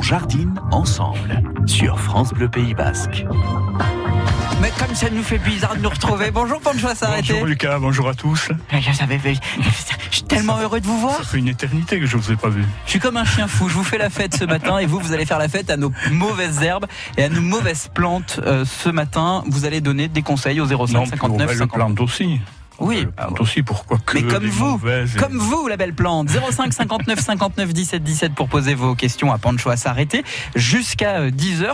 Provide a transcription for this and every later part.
On jardine ensemble sur France Bleu Pays Basque. Mais comme ça nous fait bizarre de nous retrouver. Bonjour Pancho s'arrêter. Bonjour Lucas, bonjour à tous. Je, savais, je suis tellement heureux de vous voir. Ça fait une éternité que je ne vous ai pas vu. Je suis comme un chien fou. Je vous fais la fête ce matin et vous, vous allez faire la fête à nos mauvaises herbes et à nos mauvaises plantes. Euh, ce matin, vous allez donner des conseils au 05 non, 59 50. plantes aussi. Oui, plante aussi, pourquoi que Mais comme vous, mauvaises... comme vous, la belle plante. 05 59 59 17 17 pour poser vos questions à Pancho à s'arrêter jusqu'à 10 h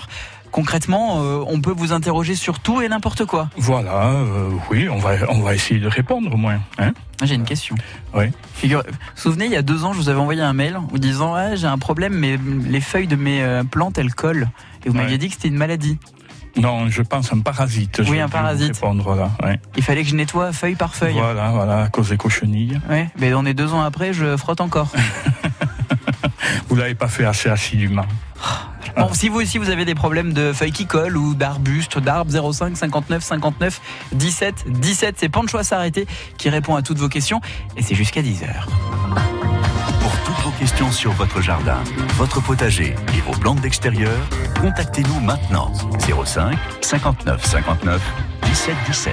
concrètement, euh, on peut vous interroger sur tout et n'importe quoi. Voilà, euh, oui, on va, on va essayer de répondre au moins. Hein J'ai une question. Oui. Figure, souvenez, il y a deux ans, je vous avais envoyé un mail vous disant ah, j'ai un problème, mais les feuilles de mes euh, plantes, elles collent. Et vous m'aviez dit que c'était une maladie. Non, je pense un parasite. Oui, un parasite. Répondre, là. Ouais. Il fallait que je nettoie feuille par feuille. Voilà, voilà, à cause des cochenilles. Ouais, mais on est deux ans après, je frotte encore. Vous l'avez pas fait assez assidûment. Bon, si vous aussi vous avez des problèmes de feuilles qui collent ou d'arbustes, d'arbres 05 59 59 17 17, c'est Pancho à s'arrêter qui répond à toutes vos questions et c'est jusqu'à 10h. Questions sur votre jardin, votre potager et vos plantes d'extérieur, contactez-nous maintenant. 05 59 59 17 17.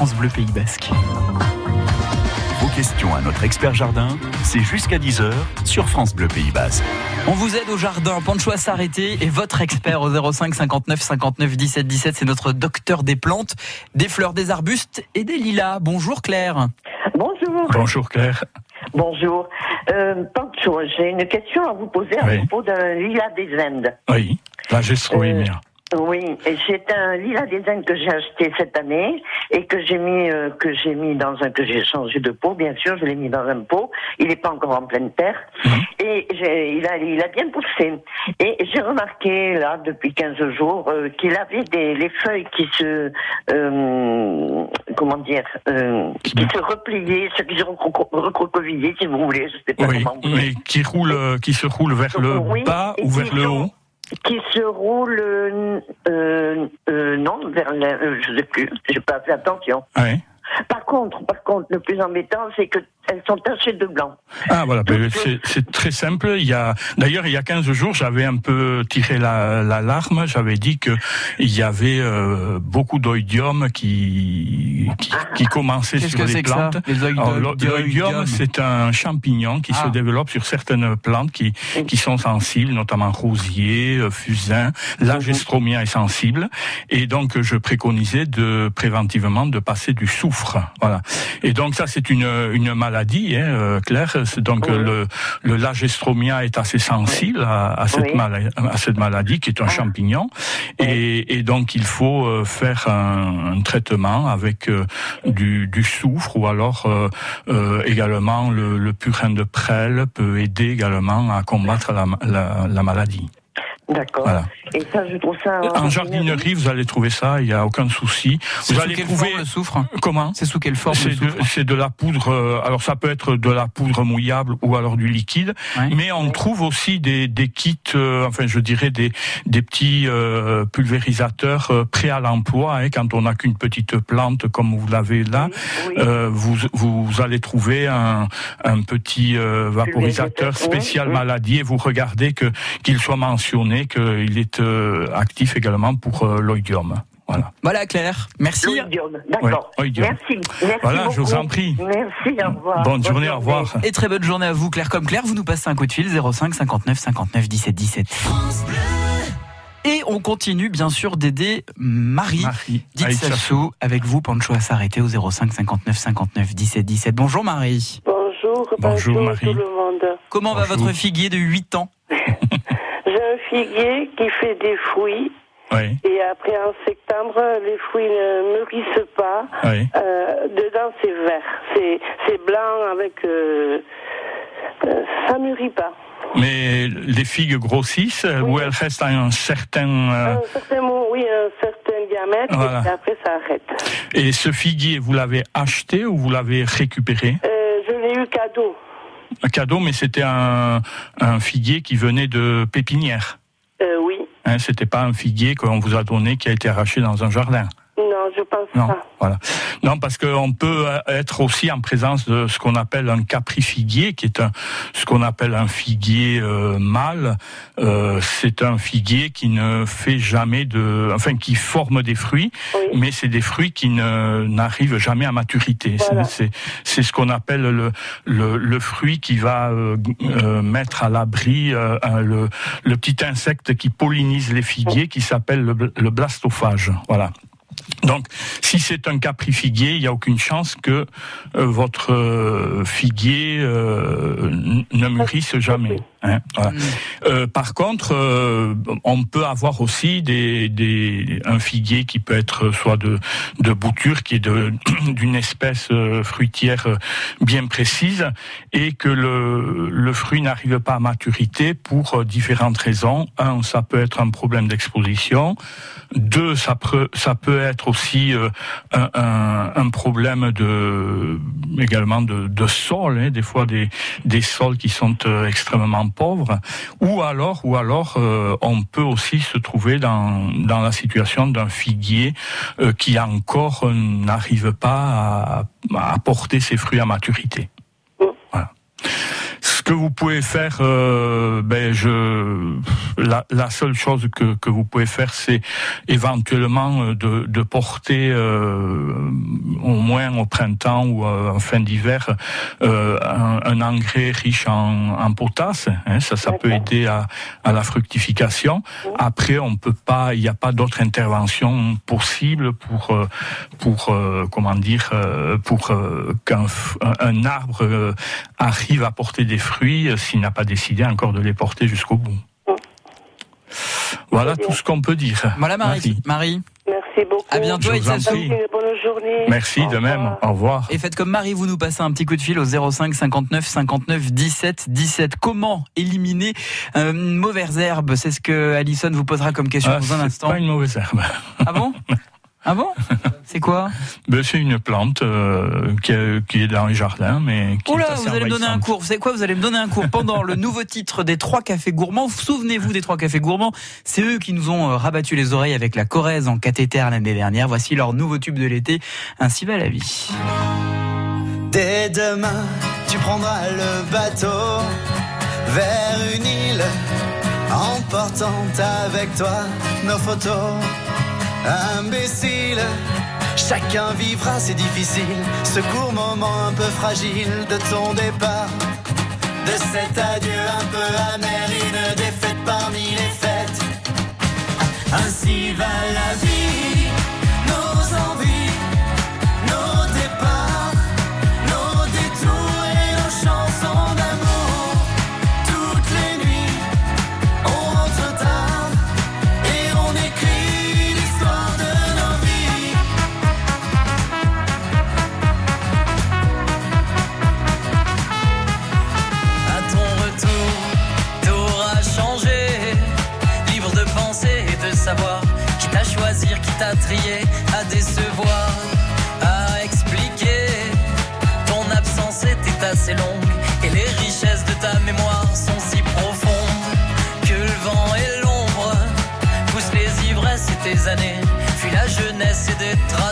France Bleu Pays Basque. Vos questions à notre expert jardin, c'est jusqu'à 10h sur France Bleu Pays Basque. On vous aide au jardin, Pancho à s'arrêter et votre expert au 05 59 59 17 17, c'est notre docteur des plantes, des fleurs, des arbustes et des lilas. Bonjour Claire. Bonjour. Bonjour Claire. Bonjour. Euh, Pancho, j'ai une question à vous poser à Oui. propos d'un lilas des Indes. Oui, la gestroémia. Oui, et c'est un lilas des Indes que j'ai acheté cette année et que j'ai mis euh, que j'ai mis dans un que j'ai changé de pot, bien sûr, je l'ai mis dans un pot. Il n'est pas encore en pleine terre et j'ai- il a il a bien poussé. Et j'ai remarqué là depuis 15 jours euh, qu'il avait des les feuilles qui se euh, comment dire euh, Qui- qui se repliaient, qui se recro- recroquevillaient, si vous voulez, je sais pas Oui, comment vous mais qui roule, qui se roule vers le Oui, bas et ou vers qui le haut qui se roule euh, euh, euh, non vers le, euh, je sais plus, j'ai pas fait attention. Ouais. Par contre, par contre, le plus embêtant, c'est que elles sont tachées de blanc. Ah voilà, ben, c'est très simple. Il y a d'ailleurs il y a 15 jours, j'avais un peu tiré la l'alarme. J'avais dit que il y avait euh, beaucoup d'oïdium qui, qui qui commençaient Qu'est-ce sur que les plantes. L'oïdium, c'est un champignon qui Ah. se développe sur certaines plantes qui, qui sont sensibles, notamment rosier, euh, fusain. L'agestromia est sensible. Et donc, je préconisais de, préventivement, de passer du soufre. Voilà. Et donc, ça, c'est une, une maladie, hein, euh, Claire. Donc, Oui. le, le l'agestromia est assez sensible à, à cette Oui. maladie, à cette maladie qui est un Ah. champignon. Et, et donc, il faut euh, faire un, un traitement avec euh, du, du soufre ou alors euh, euh, également le, le purin de prêle peut aider également à combattre la, la, la maladie. D'accord. Voilà. Et ça, je trouve ça. En jardinerie, vous allez trouver ça, il n'y a aucun souci. Vous sous allez quelle trouver forme le soufre comment C'est sous quelle forme c'est de, la poudre. euh, alors ça peut être de la poudre mouillable ou alors du liquide, Ouais. mais on trouve aussi des, des kits, euh, enfin je dirais des, des petits euh, pulvérisateurs euh, prêts à l'emploi. hein, quand on n'a qu'une petite plante comme vous l'avez là, Oui. euh, vous, vous allez trouver un, un petit euh, vaporisateur spécial oui. maladie et vous regardez que qu'il soit mentionné qu'il est euh, actif également pour euh, l'oïdium. Voilà. Voilà Claire, merci. L'oïdium. D'accord. Oïdium. Merci. Merci. Voilà, je vous en prie. Merci, au revoir. Bonne journée, au revoir. Et très bonne journée à vous Claire comme Claire, vous nous passez un coup de fil 05 59 59 17 17. Et on continue bien sûr d'aider Marie. Marie. Dites. Sassou avec vous, Pancho à s'arrêter au 05 59 59 17 17. Bonjour Marie. Bonjour, Bonjour, bonjour Marie. tout le monde. Comment va votre figuier de 8 ans? un figuier qui fait des fruits Oui, et après en septembre, les fruits ne mûrissent pas. oui. Euh, dedans, c'est vert. C'est, blanc avec... Euh, euh, ça mûrit pas. Mais les figues grossissent ou elles restent à un certain... euh, Un certain mot, oui, un certain diamètre Voilà. et après, ça arrête. Et ce figuier, vous l'avez acheté ou vous l'avez récupéré? Euh, je l'ai eu cadeau. Un cadeau, mais c'était un, un figuier qui venait de pépinière. Euh, oui. Hein, c'était pas un figuier qu'on vous a donné qui a été arraché dans un jardin. Non, je pense Non, pas. voilà. Non, parce qu'on peut euh, être aussi en présence de ce qu'on appelle un caprifiguier, qui est un, ce qu'on appelle un figuier euh, mâle. Euh, c'est un figuier qui ne fait jamais de, enfin, qui forme des fruits, Oui. mais c'est des fruits qui ne n'arrivent jamais à maturité. C'est- Voilà. C'est c'est ce qu'on appelle le, le le fruit qui va euh, euh, mettre à l'abri euh, le le petit insecte qui pollinise les figuiers, qui s'appelle le, le blastophage. Voilà. Donc, si c'est un caprifiguier, il n'y a aucune chance que euh, votre euh, figuier euh, ne mûrisse jamais. Hein, voilà. Euh, par contre, euh, on peut avoir aussi des, des, un figuier qui peut être soit de, de bouture, qui est de- d'une espèce euh, fruitière euh, bien précise, et que le, le fruit n'arrive pas à maturité pour différentes raisons. Un, ça peut être un problème d'exposition. Deux, ça peut, ça peut être aussi euh, un, un, un problème de, également de, de sol, hein, des fois des, des sols qui sont extrêmement pauvres. Ou alors, ou alors, euh, on peut aussi se trouver dans, dans la situation d'un figuier euh, qui encore euh, n'arrive pas à, à porter ses fruits à maturité. Voilà. Ce que vous pouvez faire, euh, ben je, la, la seule chose que, que vous pouvez faire, c'est éventuellement euh, de, de porter euh, au moins au printemps ou en fin d'hiver euh, un, un engrais riche en, en potasse. hein, ça, ça peut aider à, à la fructification. Après, on peut pas, il n'y a pas d'autre intervention possible pour pour comment dire pour qu'un un, arbre arrive à porter des fruits euh, s'il n'a pas décidé encore de les porter jusqu'au bout. Voilà tout ce qu'on peut dire. Voilà Marie. Marie. Merci beaucoup. À bientôt. Une bonne journée. Merci de même. Au revoir. Et faites comme Marie, vous nous passez un petit coup de fil au 05 59 59 17 17. Comment éliminer euh, une mauvaise herbe C'est ce que Alison vous posera comme question Ah, dans un c'est instant. pas une mauvaise herbe. Ah bon? Ah bon? C'est quoi? Ben, c'est une plante euh, qui, est, qui est dans les jardins, mais qui est Oula, assez vous allez me donner un cours. Vous savez quoi? Vous allez me donner un cours pendant le nouveau titre des trois cafés gourmands. Souvenez-vous des trois cafés gourmands? C'est eux qui nous ont euh, rabattu les oreilles avec la Corrèze en cathéter l'année dernière. Voici leur nouveau tube de l'été. Ainsi va la vie. Dès demain, tu prendras le bateau vers une île, emportant avec toi nos photos. Imbécile, chacun vivra, c'est difficile, ce court moment un peu fragile de ton départ. De cet adieu un peu amer, une défaite parmi les fêtes. Ainsi va la vie, à décevoir, à expliquer. Ton absence était assez longue et les richesses de ta mémoire sont si profondes que le vent et l'ombre poussent les ivresses et tes années. Fuis la jeunesse et des tracés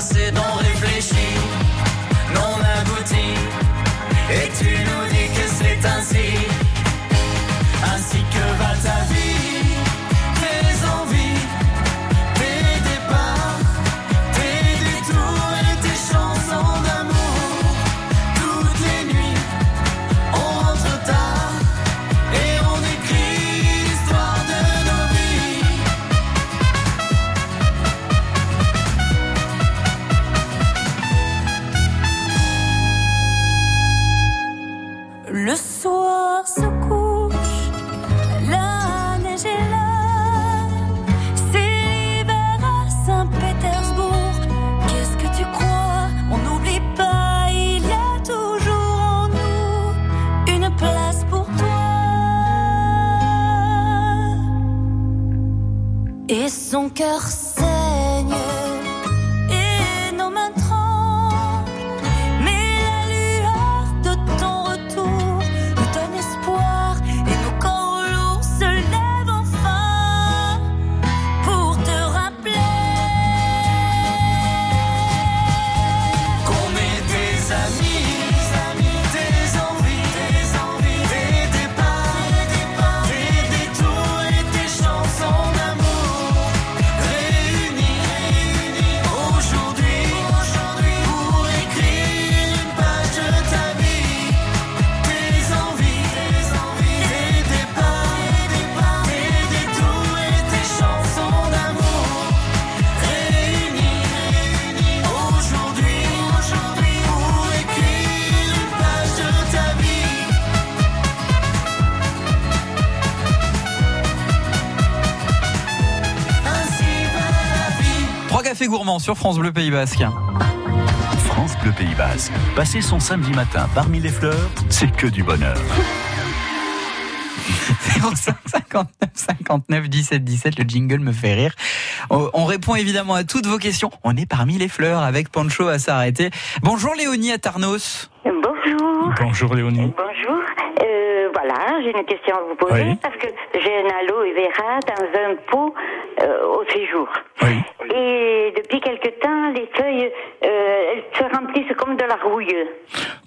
cœur Sur France Bleu Pays Basque. France Bleu Pays Basque. Passer son samedi matin parmi les fleurs, c'est que du bonheur. 05 59 59 17 17, le jingle me fait rire. On on répond évidemment à toutes vos questions. On est parmi les fleurs avec Pancho à s'arrêter. Bonjour Léonie à Tarnos. Bonjour. Bonjour Léonie. Bonjour. J'ai une question à vous poser Oui. parce que j'ai un aloe vera dans un pot euh, au séjour. Oui. Et depuis quelque temps, les feuilles euh, elles se remplissent comme de la rouille.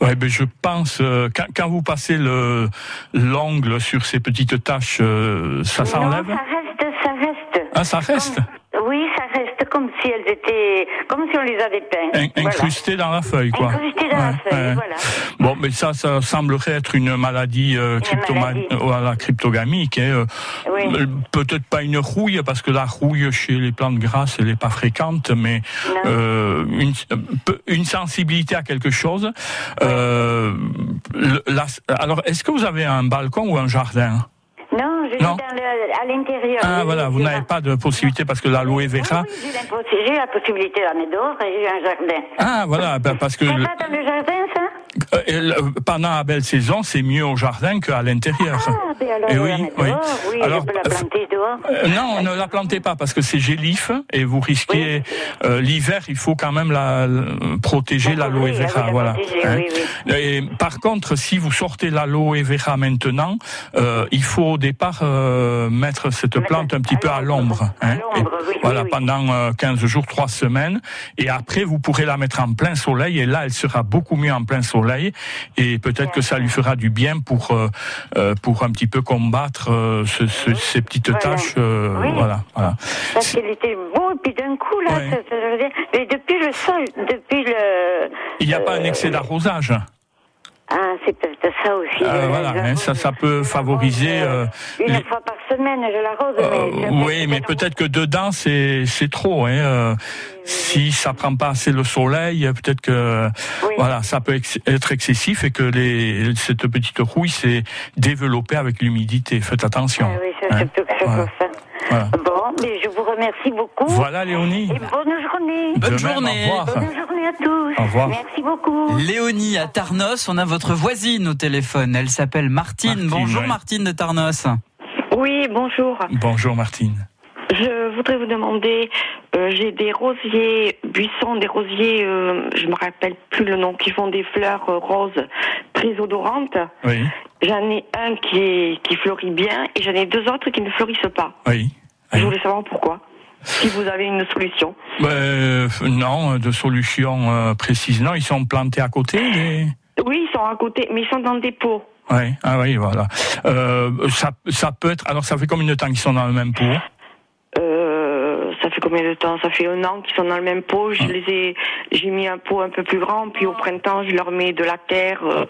Ouais, ben je pense euh, quand, quand vous passez le l'ongle sur ces petites taches, ça s'enlève. ça reste, ça reste. Ah, ça reste Oui, ça reste comme si elles étaient, comme si on les avait peintes. In- Voilà. incrusté dans la feuille, quoi. Incrustées dans la feuille, voilà. Bon, mais ça, ça semblerait être une maladie, euh, cryptoma- maladie. voilà, cryptogamique. hein, euh, Oui. euh, Peut-être pas une rouille, parce que la rouille chez les plantes grasses, elle n'est pas fréquente, mais euh, une, sensibilité à quelque chose. Euh, la- alors, est-ce que vous avez un balcon ou un jardin? Je Non. dans le, à l'intérieur. Ah, voilà, vous n'avez pas de possibilité, parce que l'aloe vera... Oui, oui, j'ai, la possibilité d'en dehors et j'ai un jardin. Ah, voilà, ben, parce que... Ça le- va dans le jardin, ça? Euh, et le- pendant la belle saison, c'est mieux au jardin qu'à l'intérieur. Ah, ben alors, on oui, oui. dehors. Oui, Alors, je peux la euh, planter dehors. Euh, non, ne la plantez pas parce que c'est gélif et vous risquez euh, l'hiver. Il faut quand même la, protéger La l'aloe vera. la voilà. protéger, Hein. oui, Et par contre, si vous sortez l'aloe vera maintenant, il faut au départ euh, mettre cette Mettre plante un petit peu à l'ombre. hein. oui, Voilà, oui, oui. pendant euh, 15 jours, 3 semaines. Et après, vous pourrez la mettre en plein soleil et là, elle sera beaucoup mieux en plein soleil. Et peut-être que ça lui fera du bien pour euh, euh, pour un petit peu combattre euh, ce- ce- ces petites Voilà. taches. euh. Voilà, voilà. Parce qu'elle était beau, et puis d'un coup, là, Ouais. ça- ça- je veux dire, et depuis le sol, depuis le... Il n'y a pas un excès d'arrosage. Ah, c'est peut-être ça aussi. Euh, voilà, hein, ça, ça peut favoriser. l'arrose, euh, Une les- fois par semaine, je l'arrose. Euh, oui, mais peut-être que dedans c'est c'est trop. Hein, euh, si ça prend pas assez le soleil, peut-être que Oui. voilà, ça peut ex- être excessif et que les cette petite rouille s'est développée avec l'humidité. Faites attention. Ah oui, ça, hein. que je Voilà. Bon, mais je vous remercie beaucoup. Voilà, Léonie. Et bonne journée. Bonne De même, journée. Au revoir. Bonne journée à tous. Au revoir. Merci beaucoup. Léonie à Tarnos, on a votre voisine au téléphone. Elle s'appelle Martine. Martine, Bonjour ouais. Martine de Tarnos. Oui, bonjour. Bonjour Martine. Je voudrais vous demander, euh, j'ai des rosiers buissons, des rosiers, euh, je me rappelle plus le nom, qui font des fleurs euh, roses très odorantes. Oui, J'en ai un qui, est, qui fleurit bien et j'en ai deux autres qui ne fleurissent pas. oui. Je oui. voulais savoir pourquoi. Si vous avez une solution. Euh, non, de solution euh, précise. Non, ils sont plantés à côté. Oui, ils sont à côté, mais ils sont dans des pots. Oui, ah oui, voilà. Euh, ça, ça peut être. Alors, ça fait combien de temps qu'ils sont dans le même pot Euh, combien de temps? Ça fait un an qu'ils sont dans le même pot. Je les ai, j'ai mis un pot un peu plus grand. Puis au printemps, je leur mets de la terre, euh,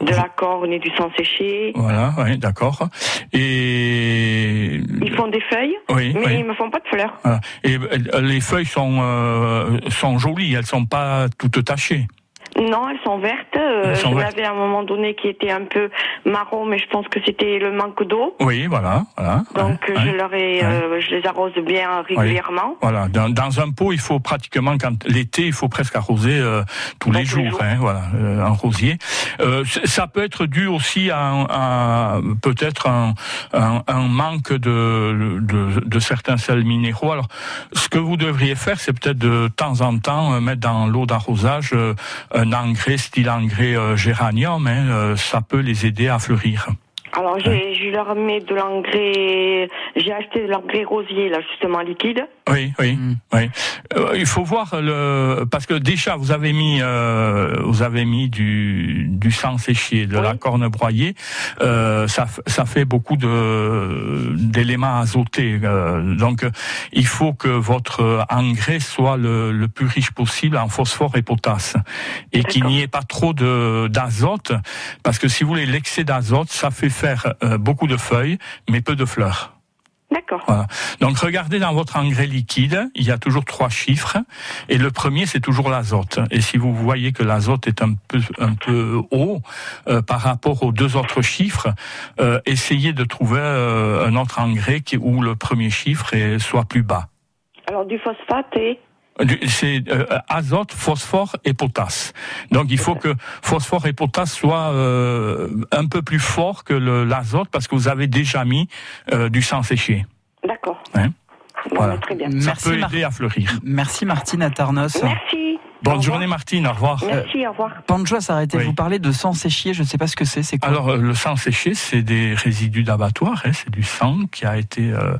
de la corne et du sang séché. Voilà, d'accord. Et Ils font des feuilles, oui, mais oui. ils me font pas de fleurs. Voilà. Et euh, les feuilles sont euh, sont jolies, elles sont pas toutes tachées. Non, elles sont vertes. Euh, Elles sont J'en vertes. avais à un moment donné qui était un peu marron, mais je pense que c'était le manque d'eau. Oui, voilà, voilà. Donc Ouais, je ouais. leur ai, euh, je les arrose bien régulièrement. Voilà, dans, dans un pot, il faut pratiquement quand l'été, il faut presque arroser euh, tous les jours, hein, voilà, euh, un rosier. Euh, ça peut être dû aussi à, à peut-être un, un, un manque de, de, de certains sels minéraux. Alors, ce que vous devriez faire, c'est peut-être de temps en temps euh, mettre dans l'eau d'arrosage euh, un engrais style engrais euh, géranium. Hein, euh, ça peut les aider à fleurir. Alors j'ai, je leur mets de l'engrais. J'ai acheté de l'engrais rosier là justement liquide. Oui, oui, Mm. oui. Euh, il faut voir le parce que déjà vous avez mis euh, vous avez mis du du sang séché, de Oui. la corne broyée. Euh, ça ça fait beaucoup de d'éléments azotés. euh, donc il faut que votre engrais soit le, le plus riche possible en phosphore et potasse et qu'il n'y ait pas trop de d'azote parce que si vous voulez l'excès d'azote ça fait faire euh, beaucoup de feuilles mais peu de fleurs. D'accord. Voilà. Donc regardez dans votre engrais liquide, il y a toujours trois chiffres et le premier c'est toujours l'azote. Et si vous voyez que l'azote est un peu un peu haut euh, par rapport aux deux autres chiffres, euh, essayez de trouver euh, un autre engrais qui, où le premier chiffre est, soit plus bas. Alors du phosphate et C'est euh, azote, phosphore et potasse. Donc il faut que phosphore et potasse soient euh, un peu plus forts que l'azote parce que vous avez déjà mis euh, du sang séché. d'accord. Hein? Voilà. très bien. Ça Merci, peut Mar- aider à fleurir. Merci Martine à Tarnos. Merci. Bonne journée Martine, au revoir. Merci, au revoir. Pancho a s'arrêté. Oui. Vous parlez de sang séchier, je ne sais pas ce que c'est. C'est quoi Alors euh, le sang séché, c'est des résidus d'abattoir, hein, c'est du sang qui a été euh,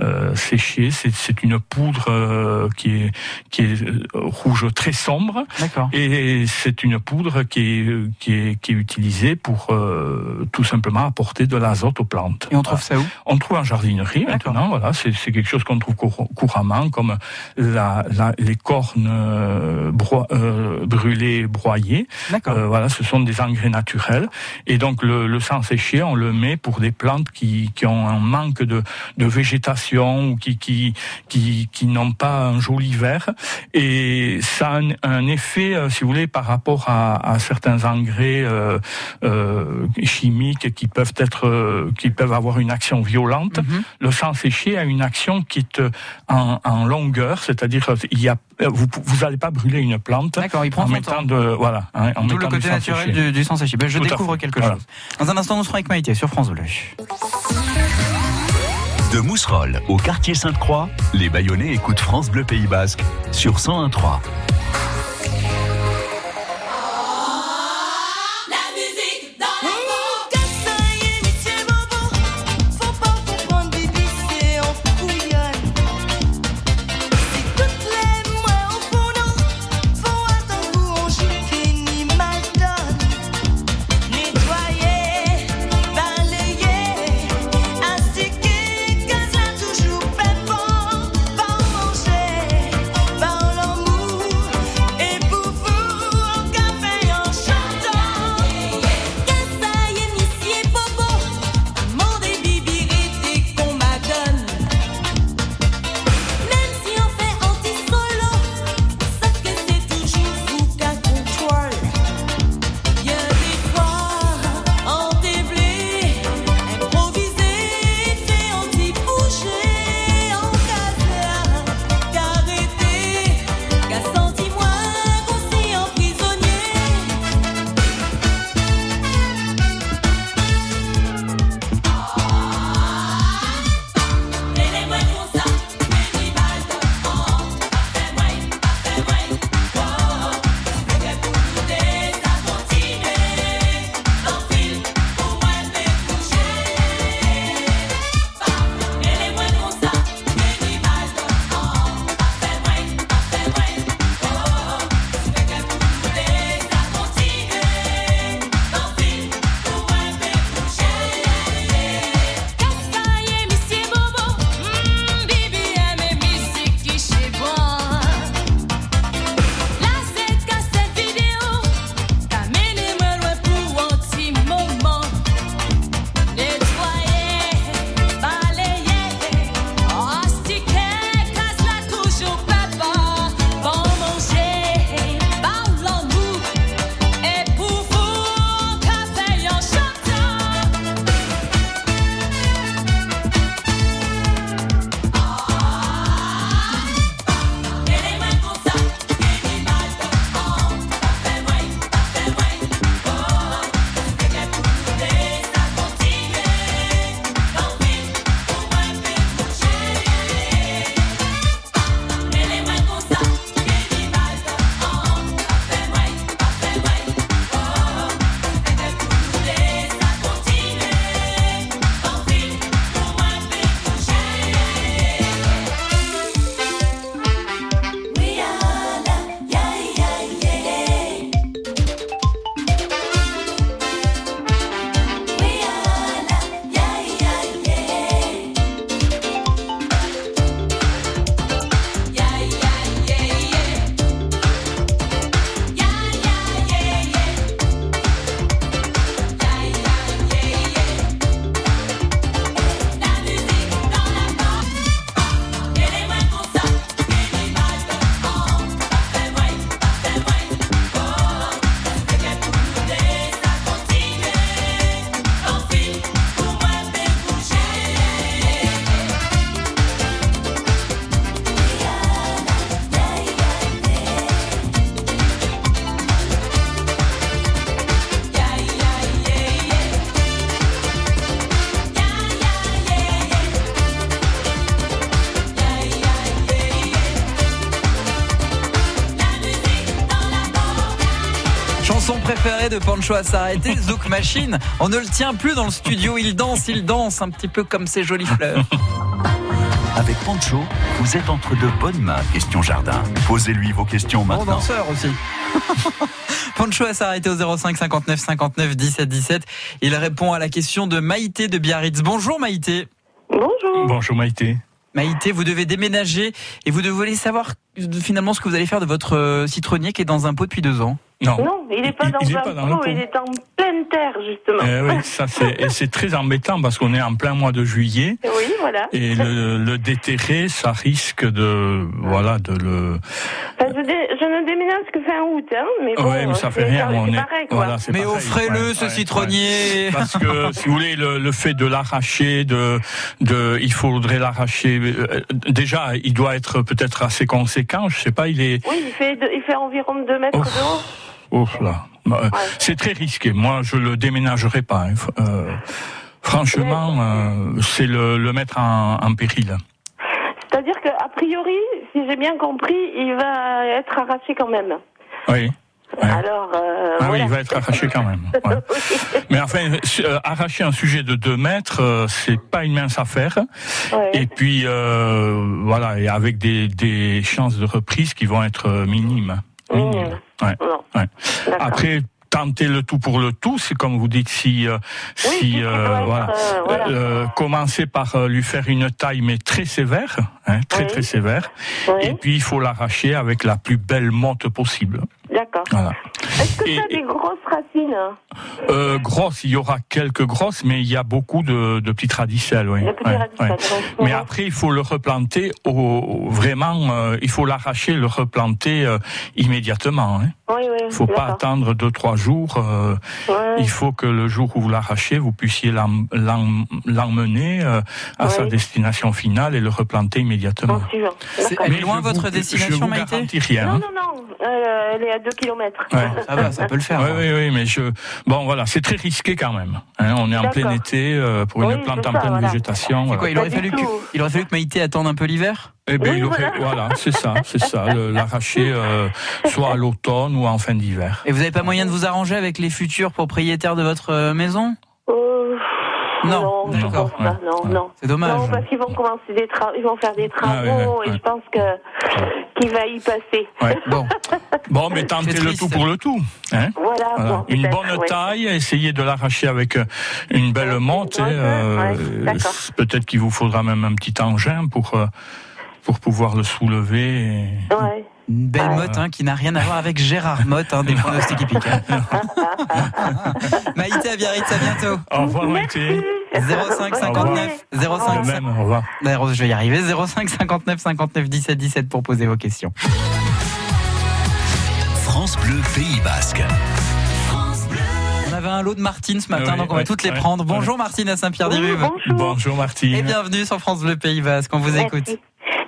euh, séché. C'est, c'est une poudre euh, qui est qui est euh, rouge très sombre. D'accord. Et c'est une poudre qui est qui est qui est utilisée pour euh, tout simplement apporter de l'azote aux plantes. Et on trouve ça où On trouve en jardinerie D'accord. maintenant. Voilà, c'est c'est quelque chose qu'on trouve cour- couramment, comme la, la- les cornes euh, broi- euh, brûlées, broyées. D'accord. Euh, voilà, ce sont des engrais naturels. Et donc le, le sang séché, on le met pour des plantes qui, qui ont un manque de, de végétation ou qui, qui, qui, qui n'ont pas un joli vert. Et ça a un, un effet, euh, si vous voulez, par rapport à, à certains engrais euh, euh, chimiques qui peuvent être, qui peuvent avoir une action violente. Mhm. Le sang séché a une action qui est en, en longueur, c'est-à-dire il y a, vous vous allez pas brûler une plante D'accord, il prend en mettant temps. de voilà, hein, en mettant le côté du naturel du, du sang séché. Ben, je Tout découvre quelque Voilà. chose. Dans un instant, nous serons avec Maïté sur France Bleu. De Mousserolles au quartier Sainte-Croix, les Bayonnais écoutent France Bleu Pays Basque sur 101.3. Pancho à s'arrêter, Zouk Machine. On ne le tient plus dans le studio, il danse, il danse, un petit peu comme ces jolies fleurs. Avec Pancho, vous êtes entre de bonnes mains, question jardin. Posez-lui vos questions Bon maintenant. danseur aussi. Pancho à s'arrêter au 05 59 59 17 17. Il répond à la question de Maïté de Biarritz. Bonjour Maïté. Bonjour. Bonjour Maïté. Maïté, vous devez déménager et vous devez savoir finalement ce que vous allez faire de votre euh, citronnier qui est dans un pot depuis deux ans. Non. Non, il n'est pas dans il est un pas dans le pot, il est en pleine terre, justement. Eh oui, ça c'est et c'est très embêtant parce qu'on est en plein mois de juillet Oui, voilà. et le, le déterrer, ça risque de voilà de le. Enfin, je, dé- je ne déménage que fin août, hein, mais bon, ouais, mais ça fait rien. c'est On est pareil, quoi. voilà, c'est Mais offrez-le ouais, ce ouais, citronnier. ouais. Parce que si vous voulez le, le fait de l'arracher, de de il faudrait l'arracher. euh, Déjà, il doit être peut-être assez conséquent. Je sais pas, il est. Oui, il fait, de- il fait environ 2 mètres Ouf. de haut. Là, Euh, c'est très risqué. Moi, je le déménagerai pas. hein. Euh, franchement, euh, c'est le, le mettre en, en péril. C'est-à-dire qu'a priori, si j'ai bien compris, il va être arraché quand même. Oui. Ouais. Alors, euh, Ah oui, il va être arraché quand même. ouais. Mais enfin, euh, arracher un sujet de 2 mètres, euh, c'est pas une mince affaire. Ouais. Et puis voilà, et avec des, des chances de reprise qui vont être euh, minimes. Minimes. Ouais. Après, tenter le tout pour le tout, c'est comme vous dites, si, euh, si euh, voilà, euh, voilà. Euh, commencer par euh, lui faire une taille mais très sévère, hein, très Oui. très sévère, Oui. et puis il faut l'arracher avec la plus belle monte possible. D'accord. Voilà. Est-ce que Et- ça a des grosses racines Euh, grosses, il y aura quelques grosses, mais il y a beaucoup de, de petites radicelles. Oui. Ouais, radicelles, ouais. Mais après, il faut le replanter au, vraiment, euh, il faut l'arracher, le replanter euh, immédiatement. Hein. Oui, oui. Il faut pas attendre deux trois jours. euh, Ouais. Il faut que le jour où vous l'arrachez, vous puissiez l'em- l'em- l'emmener euh, à Oui. sa destination finale et le replanter immédiatement. Est Mais loin je votre vous- destination, Je vous Maïté rien. Non, hein. non, non. euh, elle est à 2 km. Ouais. Ça va, ça peut le faire. Oui, oui, oui, mais je. Bon, voilà, c'est très risqué quand même. hein. on est en plein été euh, pour Oui, une plante en ça, pleine voilà. végétation. Voilà. quoi, il aurait fallu que, il aurait fallu que Maïté attende un peu l'hiver? Eh ben, Oui, il aurait, voilà, c'est ça, c'est ça, l'arracher euh, soit à l'automne ou en fin d'hiver. Et vous n'avez pas moyen de vous arranger avec les futurs propriétaires de votre euh, maison? Non, non, je d'accord, pense pas. ouais, Non, ouais. non. C'est dommage. Non, parce qu'ils vont commencer des travaux, ils vont faire des travaux Ah, ouais, ouais, et je pense que qu'il va y passer. Ouais. Bon, Bon, mais tentez le tout pour le tout. Hein Voilà, Voilà. bon, Une bonne ouais. taille, essayez de l'arracher avec euh, une belle Ouais, monte. hein, euh, Peut-être qu'il vous faudra même un petit engin pour euh, pour pouvoir le soulever. et- Ouais. Une belle Ouais. motte hein, qui n'a rien à voir avec Gérard Motte, hein, des pronostics hippiques. hein. Maïté à Biarritz, à bientôt. Au revoir, Maïté. 05 59 05 De même, au revoir. D'ailleurs, Je vais y arriver. 05 59 59 17 17 pour poser vos questions. France Bleu Pays Basque. On avait un lot de Martine ce matin, Oui, donc on va ouais, toutes les ouais, prendre. ouais. Bonjour Martine à Saint-Pierre-des-Ruves. Oui, bonjour. Bonjour, Martine. Et bienvenue sur France Bleu Pays Basque. On vous Merci. écoute.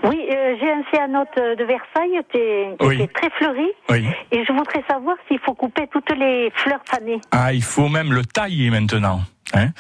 Oui, euh, j'ai un céanote de Versailles qui est, qui Oui. est très fleuri Oui. et je voudrais savoir s'il faut couper toutes les fleurs fanées. Ah, il faut même le tailler maintenant. Hein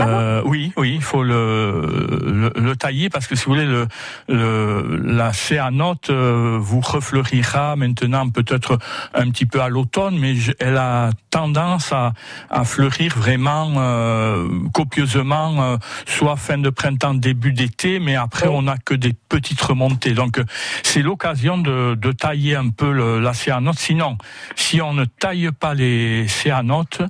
euh, oui, oui, il faut le, le, le tailler parce que si vous voulez, le, le, la céanote euh, vous refleurira maintenant peut-être un petit peu à l'automne, mais elle a tendance à, à fleurir vraiment euh, copieusement, euh, soit fin de printemps, début d'été, mais après on n'a que des petites remontées. Donc euh, c'est l'occasion de, de tailler un peu le, la céanote. Sinon, si on ne taille pas les céanotes,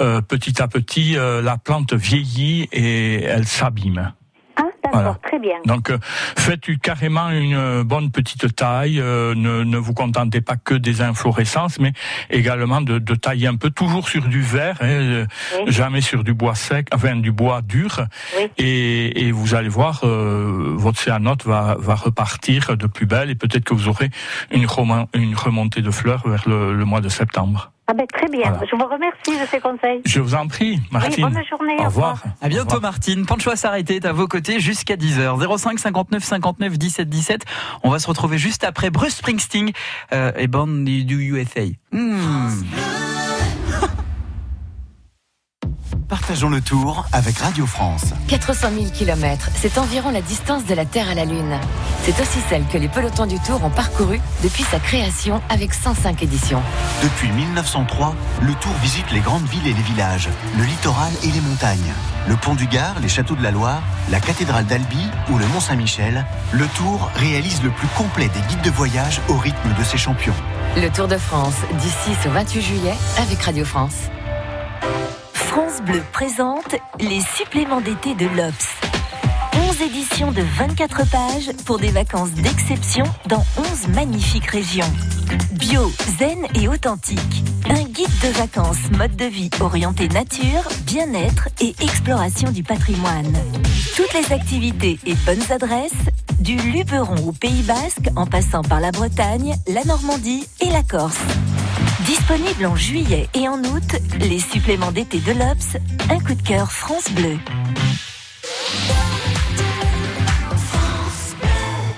euh, petit à petit, euh, la plante vieillit et elle s'abîme. Ah, d'accord, Voilà. très bien. Donc, euh, faites carrément une bonne petite taille. euh, ne, ne vous contentez pas que des inflorescences, mais également de, de tailler un peu, toujours sur du verre, hein, euh, Oui. jamais sur du bois sec, enfin du bois dur. Oui. Et, et vous allez voir, euh, votre céanote va, va repartir de plus belle et peut-être que vous aurez une, une remontée de fleurs vers le, le mois de septembre. Ah ben très bien. Voilà. Je vous remercie de ces conseils. Je vous en prie, Martine. bonne journée, Au au revoir. revoir. À bientôt Martine. Pancho à s'arrêter est à vos côtés jusqu'à 10h. 05 59 59 17 17. On va se retrouver juste après Bruce Springsteen euh, et Born du USA. Hmm. Partageons le tour avec Radio France. 400 000 km, c'est environ la distance de la Terre à la Lune. C'est aussi celle que les pelotons du Tour ont parcouru depuis sa création avec 105 éditions. Depuis 1903, le Tour visite les grandes villes et les villages, le littoral et les montagnes. Le pont du Gard, les châteaux de la Loire, la cathédrale d'Albi ou le Mont Saint-Michel, le Tour réalise le plus complet des guides de voyage au rythme de ses champions. Le Tour de France, du 6 au 28 juillet avec Radio France. France Bleu présente les suppléments d'été de l'Obs. 11 éditions de 24 pages pour des vacances d'exception dans 11 magnifiques régions. Bio, zen et authentique. Un guide de vacances mode de vie orienté nature, bien-être et exploration du patrimoine. Toutes les activités et bonnes adresses, du Luberon au Pays Basque en passant par la Bretagne, la Normandie et la Corse. Disponible en juillet et en août, les suppléments d'été de l'Obs, un coup de cœur France Bleu.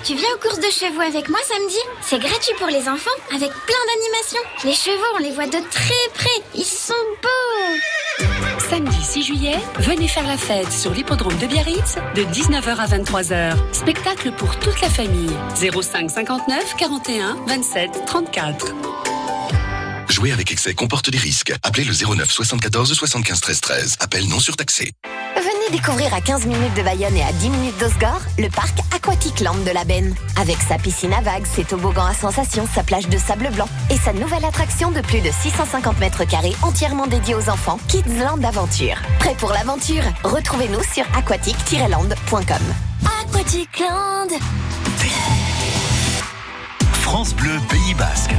Tu viens aux courses de chevaux avec moi samedi? C'est gratuit pour les enfants, avec plein d'animations. Les chevaux, on les voit de très près. Ils sont beaux Samedi 6 juillet, venez faire la fête sur l'hippodrome de Biarritz de 19h à 23h. Spectacle pour toute la famille. 05 59 41 27 34. Jouer avec excès comporte des risques. Appelez le 09 74 75 13 13. Appel non surtaxé. Venez découvrir à 15 minutes de Bayonne et à 10 minutes d'Osgore le parc Aquatic Land de la Benne. Avec sa piscine à vagues, ses toboggans à sensations, sa plage de sable blanc et sa nouvelle attraction de plus de 650 mètres carrés entièrement dédiée aux enfants, Kids Land Aventure. Prêt pour l'aventure? Retrouvez-nous sur aquatic-land.com. Aquatic Land France Bleu Pays Basque.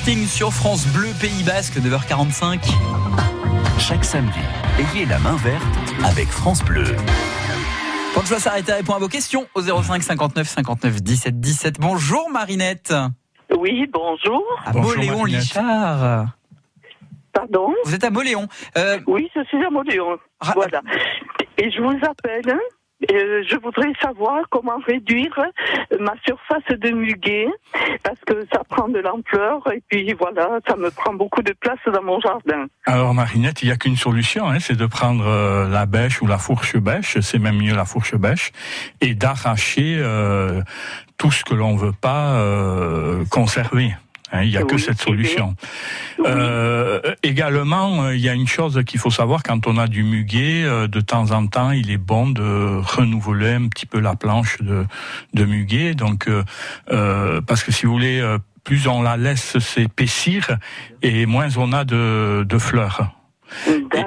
Springsteen sur France Bleu Pays Basque, 9h45. Chaque samedi, ayez la main verte avec France Bleu. Pancho s'arrêter répond à vos questions au 05 59 59 17 17. Bonjour Marinette. Oui, bonjour. À Bonjour, Moléon Marinette. Lichard. Pardon Vous êtes à Moléon. Euh, Oui, je suis à Moléon. Voilà. Et je vous appelle. Euh, je voudrais savoir comment réduire ma surface de muguet parce que ça prend de l'ampleur et puis voilà, ça me prend beaucoup de place dans mon jardin. Alors Marinette, il n'y a qu'une solution, hein, c'est de prendre euh, la bêche ou la fourche bêche, c'est même mieux la fourche bêche, et d'arracher euh, tout ce que l'on veut pas euh, conserver. Hein, Il n'y a que cette solution. Euh, également, euh, il y a une chose qu'il faut savoir quand on a du muguet, euh, de temps en temps, il est bon de renouveler un petit peu la planche de, de muguet. Donc, euh, euh, parce que si vous voulez, plus on la laisse s'épaissir et moins on a de, de fleurs.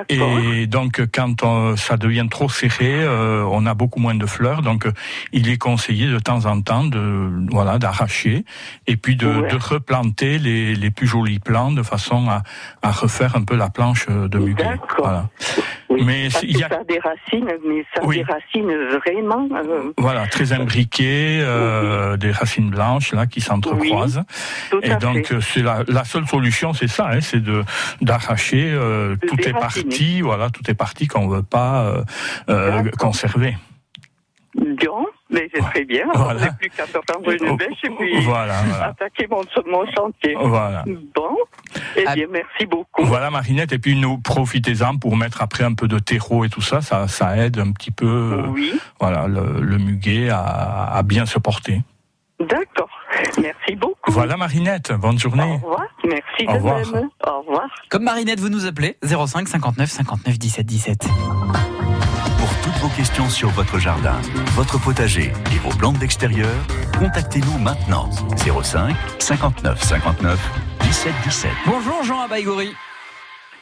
Et, et donc quand on- ça devient trop serré, euh, on a beaucoup moins de fleurs. Donc euh, il est conseillé de temps en temps de voilà d'arracher et puis de, Ouais. de replanter les, les plus jolis plants de façon à, à refaire un peu la planche de muguet. Voilà. Mais Parce il y a ça a des racines, mais ça a Oui. des racines vraiment. euh, Voilà, très imbriquées, euh, des racines blanches là qui s'entrecroisent. Et donc euh, c'est la, la seule solution, c'est ça, hein, c'est de d'arracher euh, tout est parti, voilà, tout est parti qu'on veut pas euh, euh, conserver. Bien, mais c'est très bien. Voilà. j'ai plus qu'à prendre une bêche et puis Voilà, voilà. attaquer mon, mon chantier. Voilà. Bon, eh bien, merci beaucoup. Voilà Marinette, et puis nous profitez-en pour mettre après un peu de terreau et tout ça, ça, ça aide un petit peu, euh, voilà, le, le muguet à, à bien se porter. D'accord. Merci beaucoup. Voilà Marinette, bonne journée. Au revoir. Merci Au de revoir. même. Au revoir. Comme Marinette, vous nous appelez 05 59 59 17 17. Pour toutes vos questions sur votre jardin, votre potager et vos plantes d'extérieur, contactez-nous maintenant. 05 59 59 17 17. Bonjour Jean Abaïgori.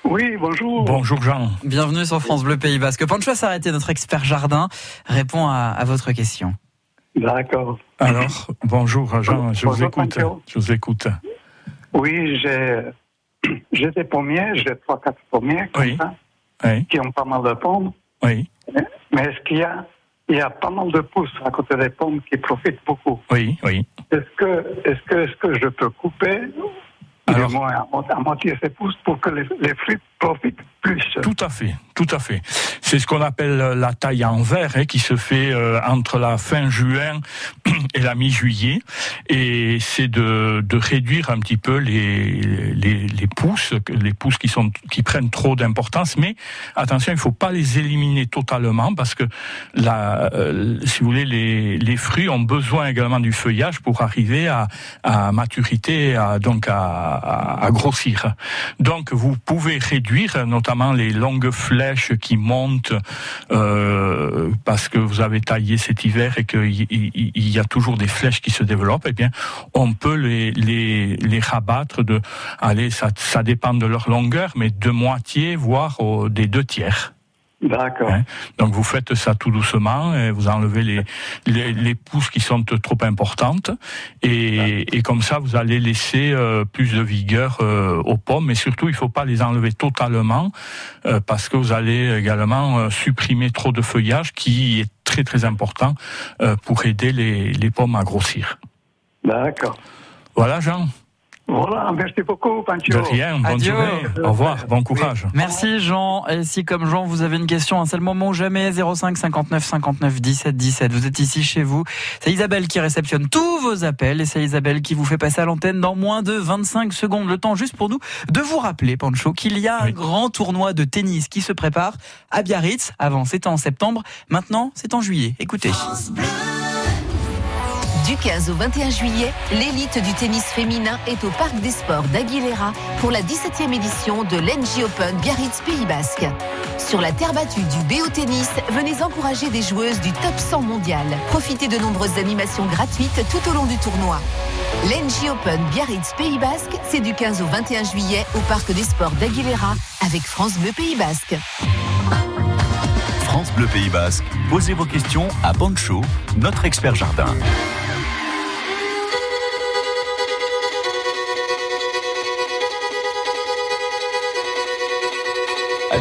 Oui, bonjour. Bonjour Jean. Bienvenue sur France Bleu Pays Basque. Pancho s'arrêter, notre expert jardin, répond à, à votre question. D'accord. Alors, bonjour Jean, je vous écoute. Je vous écoute. Oui, j'ai des pommiers, j'ai trois, quatre pommiers comme ça, qui ont pas mal de pommes. Oui. Mais est-ce qu'il y a, il y a pas mal de pousses à côté des pommes qui profitent beaucoup? Oui, oui. Est-ce que, est-ce que, est-ce que je peux couper? Du moins à, mo- à moitié ces pousses pour que les, les fruits profitent plus? Tout à fait, tout à fait. C'est ce qu'on appelle la taille en verre, hein, qui se fait euh, entre la fin juin et la mi-juillet, et c'est de, de réduire un petit peu les, les, pousses, les pousses qui sont qui prennent trop d'importance. Mais attention, il faut pas les éliminer totalement parce que la, euh, si vous voulez, les, les fruits ont besoin également du feuillage pour arriver à, à maturité, à, donc à, grossir. Donc vous pouvez réduire notamment les longues qui montent euh, parce que vous avez taillé cet hiver et qu'il y, a toujours des flèches qui se développent. Eh bien, on peut les, les, rabattre de, allez, ça, ça dépend de leur longueur, mais de moitié voire au- des deux tiers. D'accord. Hein. Donc vous faites ça tout doucement, et vous enlevez les, les, les pousses qui sont trop importantes, et, et comme ça vous allez laisser euh, plus de vigueur euh, aux pommes, mais surtout il faut pas les enlever totalement, euh, parce que vous allez également euh, supprimer trop de feuillage qui est très très important euh, pour aider les, les pommes à grossir. D'accord. Voilà Jean. Voilà, merci beaucoup, Pancho. De rien, bonne Adieu. journée. Au revoir, bon courage. Merci Jean. Et si comme Jean, vous avez une question, c'est le moment ou jamais 05 59 59 17 17. Vous êtes ici chez vous. C'est Isabelle qui réceptionne tous vos appels et c'est Isabelle qui vous fait passer à l'antenne dans moins de 25 secondes. Le temps juste pour nous de vous rappeler, Pancho, qu'il y a un grand tournoi de tennis qui se prépare à Biarritz. Avant, c'était en septembre. Maintenant, c'est en juillet. Écoutez. Du 15 au 21 juillet, l'élite du tennis féminin est au Parc des Sports d'Aguilera pour la 17e édition de l'NG Open Biarritz Pays Basque. Sur la terre battue du BO Tennis, venez encourager des joueuses du top 100 mondial. Profitez de nombreuses animations gratuites tout au long du tournoi. L'NG Open Biarritz Pays Basque, c'est du 15 au 21 juillet au Parc des Sports d'Aguilera avec France Bleu Pays Basque. France Bleu Pays Basque, posez vos questions à Pancho, notre expert jardin.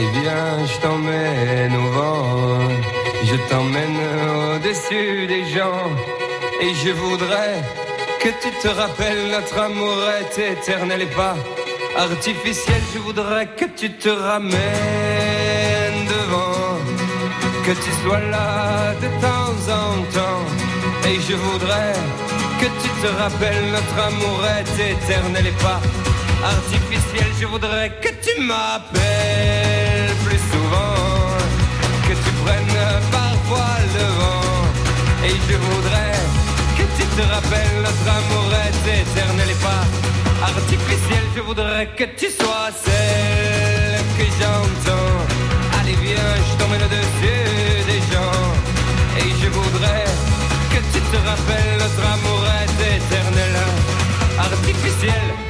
Allez viens, je t'emmène au vent, je t'emmène au-dessus des gens, et je voudrais que tu te rappelles notre amour est éternel et pas artificiel. Je voudrais que tu te ramènes devant, que tu sois là de temps en temps, et je voudrais que tu te rappelles notre amour est éternel et pas artificiel. Je voudrais que tu m'appelles Et je voudrais que tu te rappelles notre amour est éternel et pas artificiel. Je voudrais que tu sois celle que j'entends. Allez viens, je t'emmène au-dessus des gens. Et je voudrais que tu te rappelles notre amour est éternel, artificiel.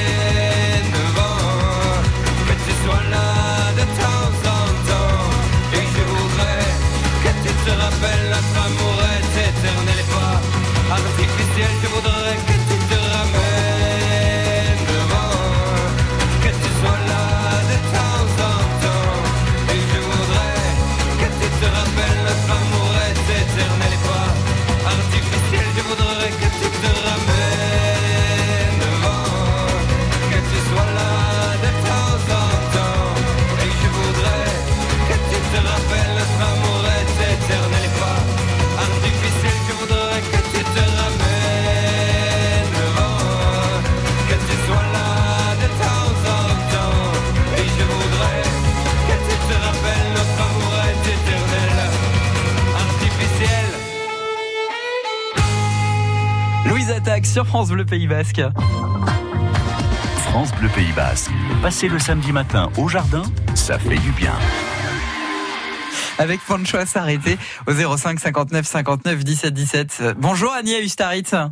Pays Basque. France Bleu Pays Basque. Passer le samedi matin au jardin, ça fait du bien. Avec Pancho à s'arrêter au 05 59 59 17 17. Bonjour Agnès Ustaritz. Euh,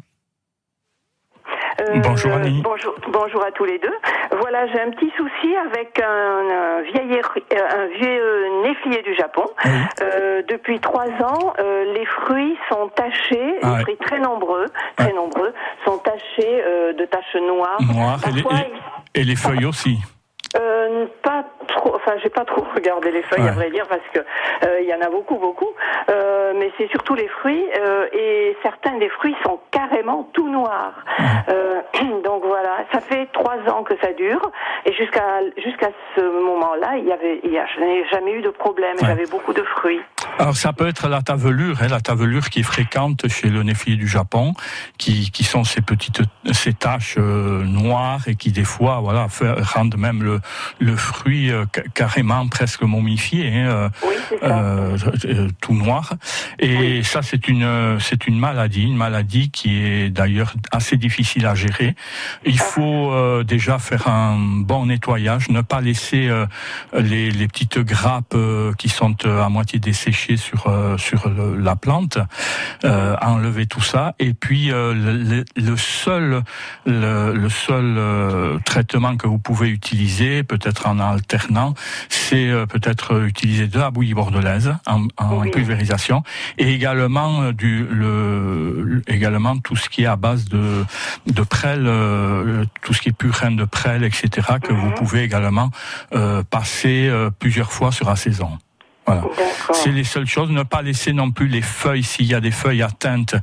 Bonjour, Annie. Bonjour, bonjour à tous les deux. Voilà, j'ai un petit souci avec un, un vieil, euh, un vieux euh, néflier du Japon. Euh, depuis trois ans, euh, les fruits sont tachés, Ah les ouais. fruits très nombreux, très nombreux, de taches noires. Noir et les, et feuilles aussi. euh, pas trop, enfin j'ai pas trop regardé les feuilles Ouais. à vrai dire parce que euh, il y en a beaucoup beaucoup, Euh, mais c'est surtout les fruits euh, et certains des fruits sont carrément tout noirs. Donc voilà, ça fait trois ans que ça dure et jusqu'à jusqu'à ce moment-là, il y avait, il y a, je n'ai jamais eu de problème. Ouais. J'avais beaucoup de fruits. Alors ça peut être la tavelure, hein, la tavelure qui est fréquente chez le néflier du Japon, qui, qui sont ces petites ces taches noires et qui des fois voilà rendent même le, le fruit carrément presque momifié, hein, euh, euh, euh, tout noir. Et ça c'est une c'est une maladie, une maladie qui est d'ailleurs assez difficile à gérer. Il faut euh, déjà faire un bon nettoyage, ne pas laisser euh, les, les petites grappes euh, qui sont euh, à moitié desséchées sur euh, sur la plante, euh, enlever tout ça. Et puis euh, le, le- seul le, le seul euh, traitement que vous pouvez utiliser, peut-être en alternant, c'est euh, peut-être euh, utiliser de la bouillie bordelaise en, en pulvérisation et également euh, du le, le- également tout ce qui est à base de de prêle, euh, tout ce qui est purin de prêle, etc. que vous pouvez également euh, passer euh, plusieurs fois sur la saison. Voilà. C'est les seules choses. Ne pas laisser non plus les feuilles s'il y a des feuilles atteintes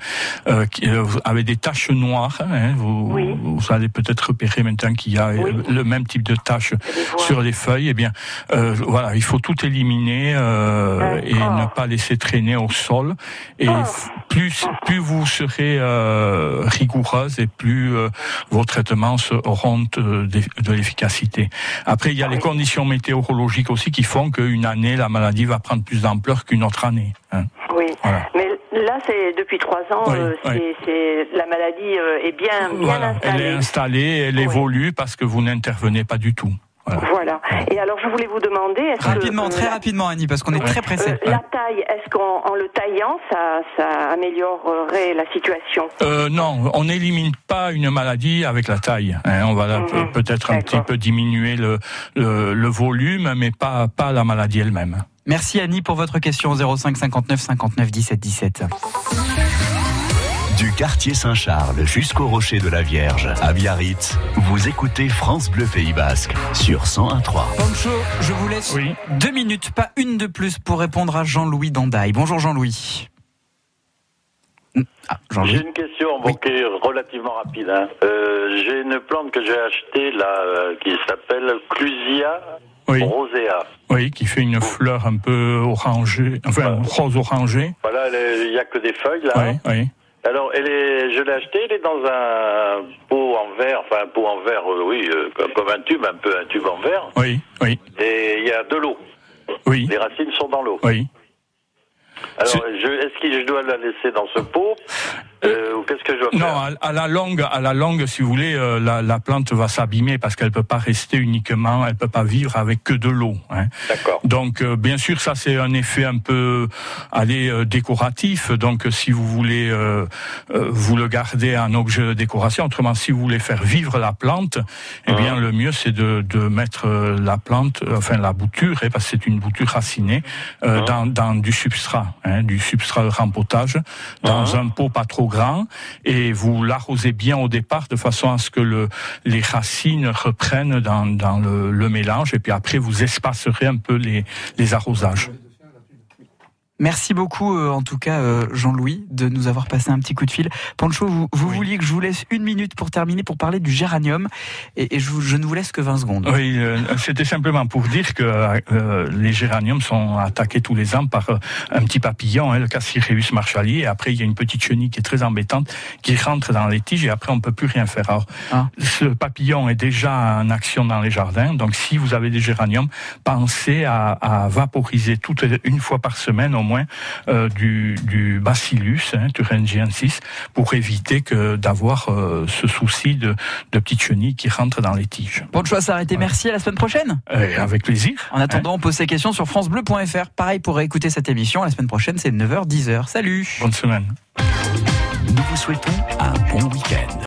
euh, qui, euh, avec des taches noires. hein, vous, vous allez peut-être repérer maintenant qu'il y a euh, le même type de taches sur les feuilles. Eh bien, euh, voilà, il faut tout éliminer euh, et ne pas laisser traîner au sol. Et f- plus plus vous serez euh, rigoureuse et plus euh, vos traitements auront de l'efficacité. Après, il y a les conditions météorologiques aussi qui font qu'une année, la maladie va prendre plus d'ampleur qu'une autre année. hein. Oui, Voilà. mais là, c'est depuis trois ans, Oui, euh, oui. la maladie euh, est bien, bien Voilà, elle installée. est installée, elle évolue parce que vous n'intervenez pas du tout. Voilà. Et alors, je voulais vous demander, que, Rapidement, euh, très rapidement, Annie, parce qu'on est très pressé. euh, la taille, est-ce qu'en en le taillant, ça, ça améliorerait la situation? Euh, non, on n'élimine pas une maladie avec la taille. hein. On va Mhm. peut-être un petit peu diminuer le, le, le volume, mais pas, pas la maladie elle-même. Merci Annie pour votre question 05 59 59 17 17. Du quartier Saint-Charles jusqu'au rocher de la Vierge, à Biarritz, vous écoutez France Bleu Pays Basque sur 101.3. Pancho, je vous laisse deux minutes, pas une de plus, pour répondre à Jean-Louis Dandaille. Bonjour Jean-Louis. Ah, J'ai une question bon, qui est relativement rapide. hein. Euh, j'ai une plante que j'ai achetée là euh, qui s'appelle Clusia rosea. Oui, qui fait une fleur un peu orangée, enfin rose orangée. Voilà, il n'y a que des feuilles là. Oui, oui. Alors, elle est, je l'ai achetée, elle est dans un pot en verre, enfin un pot en verre, euh, oui, euh, comme, comme un tube, un peu un tube en verre. Oui, oui, Et il y a de l'eau. Oui. Les racines sont dans l'eau. oui. Alors, est-ce que je dois la laisser dans ce pot? Que je dois faire Non, à, à la longue, à la longue, si vous voulez, euh, la, la plante va s'abîmer parce qu'elle peut pas rester uniquement, elle peut pas vivre avec que de l'eau. Hein. D'accord. Donc, euh, bien sûr, ça c'est un effet un peu, allez, euh, décoratif. Donc, si vous voulez, euh, euh, vous le garder en objet de décoration. Autrement, si vous voulez faire vivre la plante, eh bien, le mieux c'est de, de mettre euh, la plante, enfin la bouture, hein, parce que c'est une bouture racinée, euh, dans, dans du substrat, hein, du substrat de rempotage, dans un pot pas trop grand, et vous l'arrosez bien au départ de façon à ce que le, les racines reprennent dans, le, mélange, et puis après vous espacerez un peu les arrosages. Merci beaucoup, euh, en tout cas, euh, Jean-Louis, de nous avoir passé un petit coup de fil. Pancho, vous, vous vouliez que je vous laisse une minute pour terminer, pour parler du géranium, et, et je, ne vous laisse que 20 secondes. Oui, euh, c'était simplement pour dire que les géraniums sont attaqués tous les ans par un petit papillon, hein, le Cassireus marshalli, et après il y a une petite chenille qui est très embêtante qui rentre dans les tiges et après on peut plus rien faire. Alors, ce papillon est déjà en action dans les jardins, donc si vous avez des géraniums, pensez à, à vaporiser une fois par semaine au moins euh, du, du bacillus hein, thuringiensis pour éviter que d'avoir euh, ce souci de, de petites chenilles qui rentrent dans les tiges. Bon choix s'arrêter, merci, à la semaine prochaine. Avec plaisir. En attendant, on pose ses questions sur francebleu.fr. Pareil pour écouter cette émission, la semaine prochaine c'est 9h, 10h. Salut Bonne semaine. Nous vous souhaitons un bon week-end.